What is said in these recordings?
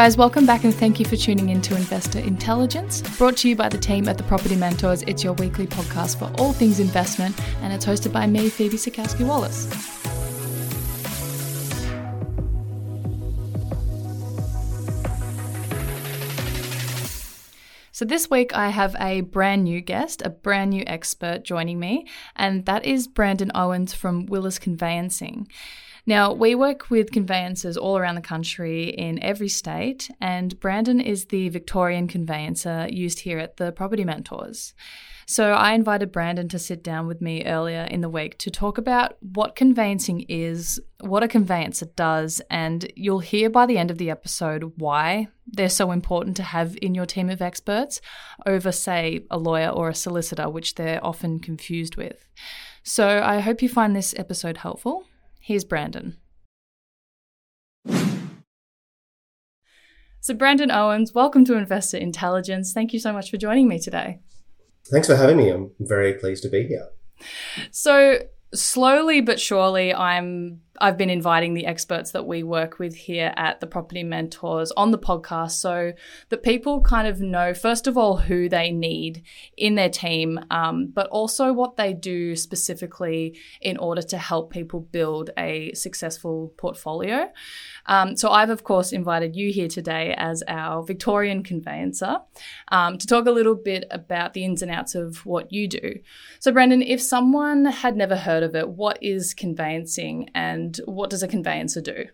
Guys, welcome back and thank you for tuning in to Investor Intelligence. Brought to you by the team at the Property Mentors. It's your weekly podcast for all things investment, and it's hosted by me, Phoebe Sikowski Wallace. So, this week I have a brand new guest, a brand new expert joining me, and that is Brandon Owens from Willis Conveyancing. Now, we work with conveyancers all around the country in every state, and Brandon is the Victorian conveyancer used here at the Property Mentors. So I invited Brandon to sit down with me earlier in the week to talk about what conveyancing is, what a conveyancer does, and you'll hear by the end of the episode why they're so important to have in your team of experts over, say, a lawyer or a solicitor, which they're often confused with. So I hope you find this episode helpful. Here's Brandon. So, Brandon Owens, welcome to Investor Intelligence. Thank you so much for joining me today. Thanks for having me. I'm very pleased to be here. So, slowly but surely, I'm I've been inviting the experts that we work with here at the Property Mentors on the podcast so that people kind of know, first of all, who they need in their team, um, but also what they do specifically in order to help people build a successful portfolio. Um, so I've, of course, invited you here today as our Victorian conveyancer um, to talk a little bit about the ins and outs of what you do. So, Brendan, if someone had never heard of it, what is conveyancing and and what does a conveyancer do?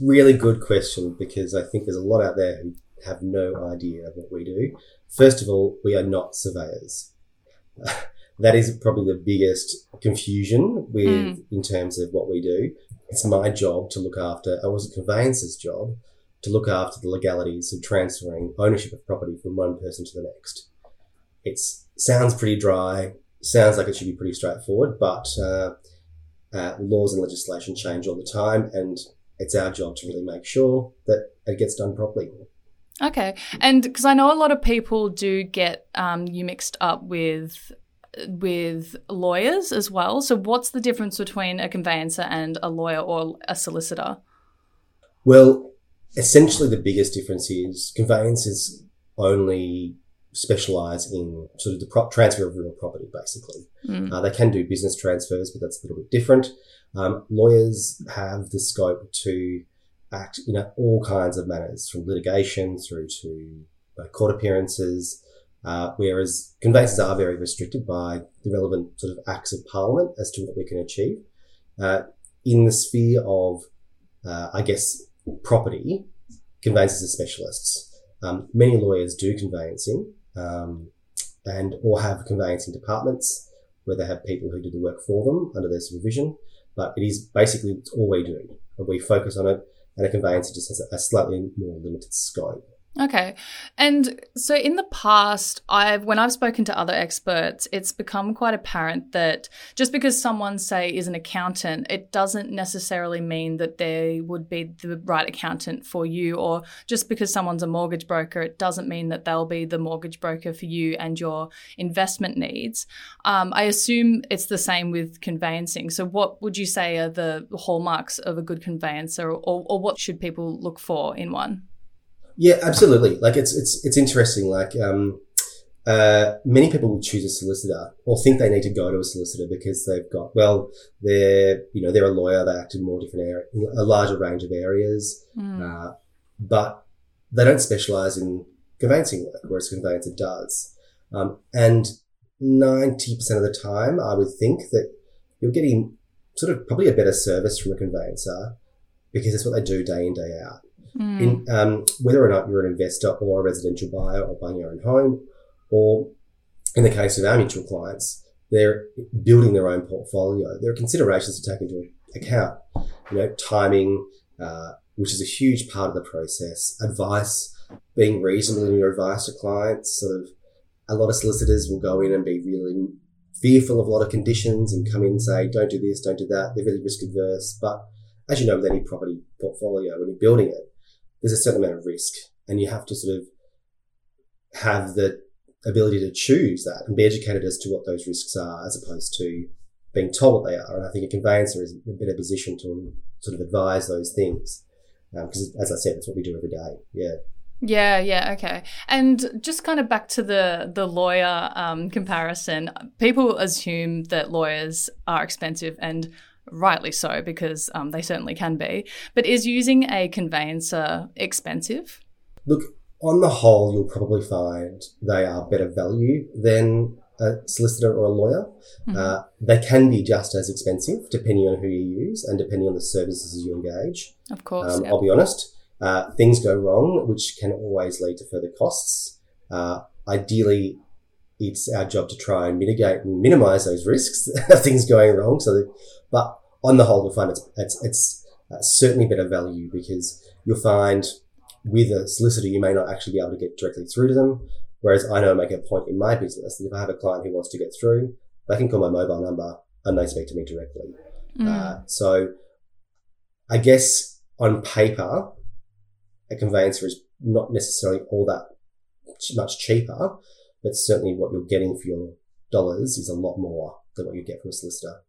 Really good question because I think there's a lot out there who have no idea of what we do. First of all, we are not surveyors. that is probably the biggest confusion with mm. in terms of what we do. It's my job to look after, I was a conveyancer's job to look after the legalities of transferring ownership of property from one person to the next. It sounds pretty dry, sounds like it should be pretty straightforward, but uh, uh, laws and legislation change all the time, and it's our job to really make sure that it gets done properly. Okay, and because I know a lot of people do get um, you mixed up with with lawyers as well. So, what's the difference between a conveyancer and a lawyer or a solicitor? Well, essentially, the biggest difference is conveyancers only specialize in sort of the transfer of real property, basically. Mm. Uh, they can do business transfers, but that's a little bit different. Um, lawyers have the scope to act in all kinds of manners, from litigation through to uh, court appearances, uh, whereas conveyances are very restricted by the relevant sort of acts of parliament as to what we can achieve. Uh, in the sphere of, uh, I guess, property, conveyancers are specialists. Um, many lawyers do conveyancing, um, and or have conveyancing departments where they have people who do the work for them under their supervision. But it is basically all we do, and we focus on it. And a conveyancer just has a slightly more limited scope. Okay. And so in the past, I've when I've spoken to other experts, it's become quite apparent that just because someone say is an accountant, it doesn't necessarily mean that they would be the right accountant for you or just because someone's a mortgage broker, it doesn't mean that they'll be the mortgage broker for you and your investment needs. Um, I assume it's the same with conveyancing. So what would you say are the hallmarks of a good conveyancer or, or what should people look for in one? Yeah, absolutely. Like it's it's it's interesting. Like um, uh, many people will choose a solicitor or think they need to go to a solicitor because they've got well, they're you know they're a lawyer. They act in more different area, a larger range of areas, mm. uh, but they don't specialize in conveyancing work, whereas conveyancer does. Um, and ninety percent of the time, I would think that you're getting sort of probably a better service from a conveyancer because it's what they do day in day out. Mm. In, um, whether or not you're an investor or a residential buyer or buying your own home, or in the case of our mutual clients, they're building their own portfolio. There are considerations to take into account, you know, timing, uh, which is a huge part of the process, advice, being reasonable in your advice to clients, sort of a lot of solicitors will go in and be really fearful of a lot of conditions and come in and say, don't do this, don't do that. They're really risk adverse. But as you know, with any property portfolio, when you're building it, there's a certain amount of risk and you have to sort of have the ability to choose that and be educated as to what those risks are as opposed to being told what they are. And I think a conveyancer is in a better position to sort of advise those things. Because um, as I said, that's what we do every day. Yeah. Yeah, yeah, okay. And just kind of back to the the lawyer um, comparison, people assume that lawyers are expensive, and rightly so because um, they certainly can be. But is using a conveyancer expensive? Look, on the whole, you'll probably find they are better value than a solicitor or a lawyer. Mm-hmm. Uh, they can be just as expensive depending on who you use and depending on the services you engage. Of course. Um, yep. I'll be honest. Uh, things go wrong, which can always lead to further costs. Uh, ideally, it's our job to try and mitigate and minimize those risks of things going wrong. So, that, but on the whole, you'll find it's, it's, it's uh, certainly better value because you'll find with a solicitor, you may not actually be able to get directly through to them. Whereas I know I make a point in my business that if I have a client who wants to get through, they can call my mobile number and they speak to me directly. Mm. Uh, so I guess on paper, a conveyancer is not necessarily all that much cheaper, but certainly what you're getting for your dollars is a lot more than what you get from a solicitor.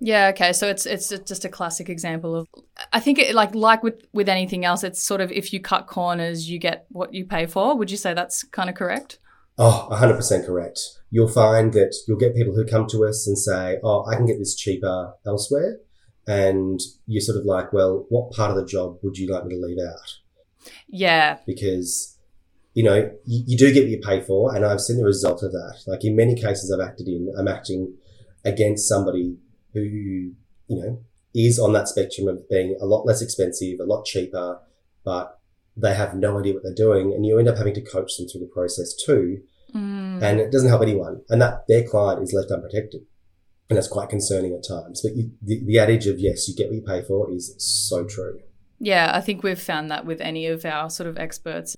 Yeah, okay. So it's it's just a classic example of I think it, like like with with anything else it's sort of if you cut corners you get what you pay for. Would you say that's kind of correct? Oh, 100% correct. You'll find that you'll get people who come to us and say, "Oh, I can get this cheaper elsewhere." And you're sort of like, "Well, what part of the job would you like me to leave out?" Yeah. Because you know, you, you do get what you pay for, and I've seen the result of that. Like in many cases I've acted in, I'm acting against somebody who, you know, is on that spectrum of being a lot less expensive, a lot cheaper, but they have no idea what they're doing. And you end up having to coach them through the process too. Mm. And it doesn't help anyone. And that their client is left unprotected. And that's quite concerning at times. But you, the, the adage of yes, you get what you pay for is so true. Yeah, I think we've found that with any of our sort of experts.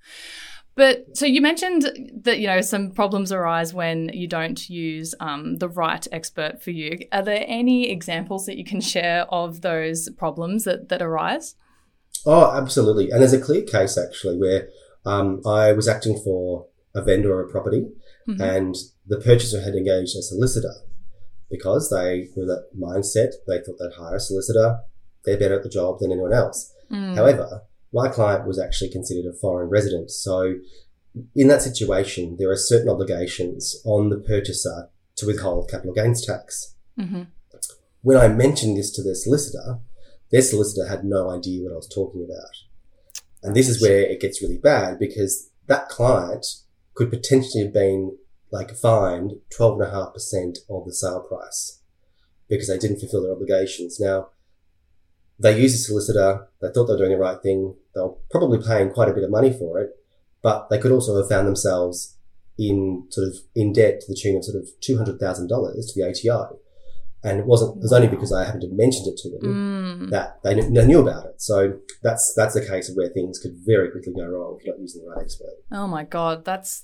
But so you mentioned that you know some problems arise when you don't use um, the right expert for you. Are there any examples that you can share of those problems that that arise? Oh, absolutely. And there's a clear case actually where um, I was acting for a vendor of a property, mm-hmm. and the purchaser had engaged a solicitor because they were that mindset. They thought they'd hire a solicitor. They're better at the job than anyone else. Mm. However, my client was actually considered a foreign resident. So in that situation, there are certain obligations on the purchaser to withhold capital gains tax. Mm-hmm. When I mentioned this to their solicitor, their solicitor had no idea what I was talking about. And this is where it gets really bad because that client could potentially have been like fined 12.5% of the sale price because they didn't fulfill their obligations. Now, they used a solicitor. They thought they were doing the right thing. They were probably paying quite a bit of money for it, but they could also have found themselves in sort of in debt to the tune of sort of two hundred thousand dollars to the ATO. And it wasn't. It was only because I happened to mention it to them mm. that they, kn- they knew about it. So that's that's the case of where things could very quickly go wrong if you're not using the right expert. Oh my god, that's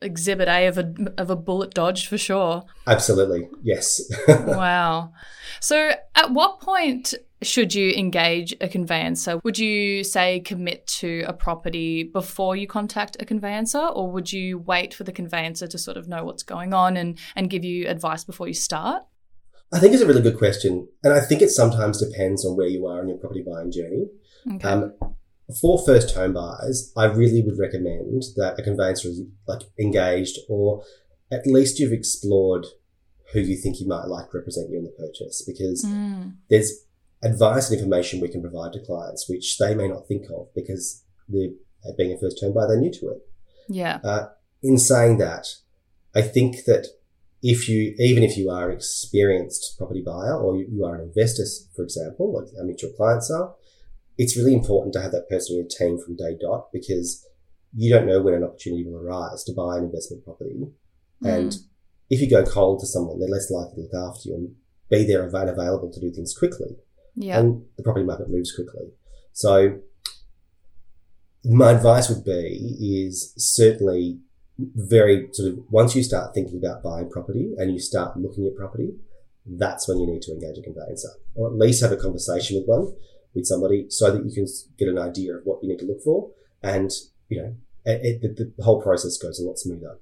exhibit A of a of a bullet dodge for sure. Absolutely, yes. wow. So, at what point should you engage a conveyancer? Would you say commit to a property before you contact a conveyancer, or would you wait for the conveyancer to sort of know what's going on and, and give you advice before you start? I think it's a really good question. And I think it sometimes depends on where you are in your property buying journey. Okay. Um, for first home buyers, I really would recommend that a conveyancer is like engaged or at least you've explored who you think you might like to represent you in the purchase because mm. there's advice and information we can provide to clients, which they may not think of because they're being a first home buyer, they're new to it. Yeah. Uh, in saying that, I think that if you, even if you are an experienced property buyer or you, are an investor, for example, like our mutual clients are, it's really important to have that person in your team from day dot because you don't know when an opportunity will arise to buy an investment property And if you go cold to someone, they're less likely to look after you and be there and available to do things quickly. Yeah. And the property market moves quickly. So my advice would be is certainly very sort of once you start thinking about buying property and you start looking at property, that's when you need to engage a conveyancer or at least have a conversation with one with somebody so that you can get an idea of what you need to look for and you know it, it, the, the whole process goes a lot smoother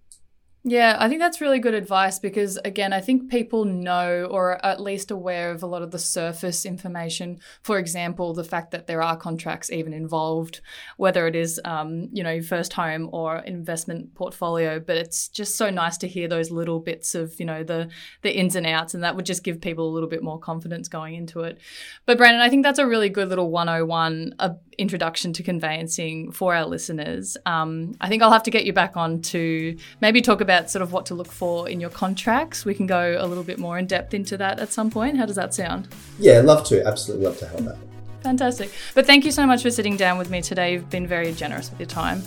Yeah, I think that's really good advice because, again, I think people know or are at least aware of a lot of the surface information. For example, the fact that there are contracts even involved, whether it is, um, you know, your first home or investment portfolio. But it's just so nice to hear those little bits of, you know, the the ins and outs, and that would just give people a little bit more confidence going into it. But Brandon, I think that's a really good little 101 uh, introduction to conveyancing for our listeners. Um, I think I'll have to get you back on to maybe talk about sort of what to look for in your contracts. We can go a little bit more in depth into that at some point. How does that sound? yeah love to absolutely love to help that Fantastic. But thank you so much for sitting down with me today. You've been very generous with your time.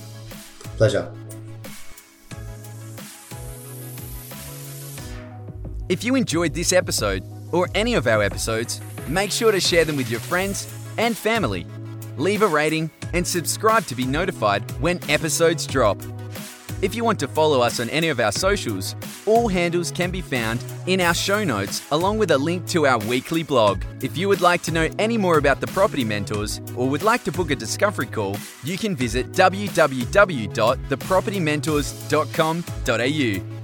pleasure If you enjoyed this episode or any of our episodes, make sure to share them with your friends and family. Leave a rating and subscribe to be notified when episodes drop. If you want to follow us on any of our socials, all handles can be found in our show notes along with a link to our weekly blog. If you would like to know any more about the Property Mentors or would like to book a discovery call, you can visit www.thepropertymentors.com.au.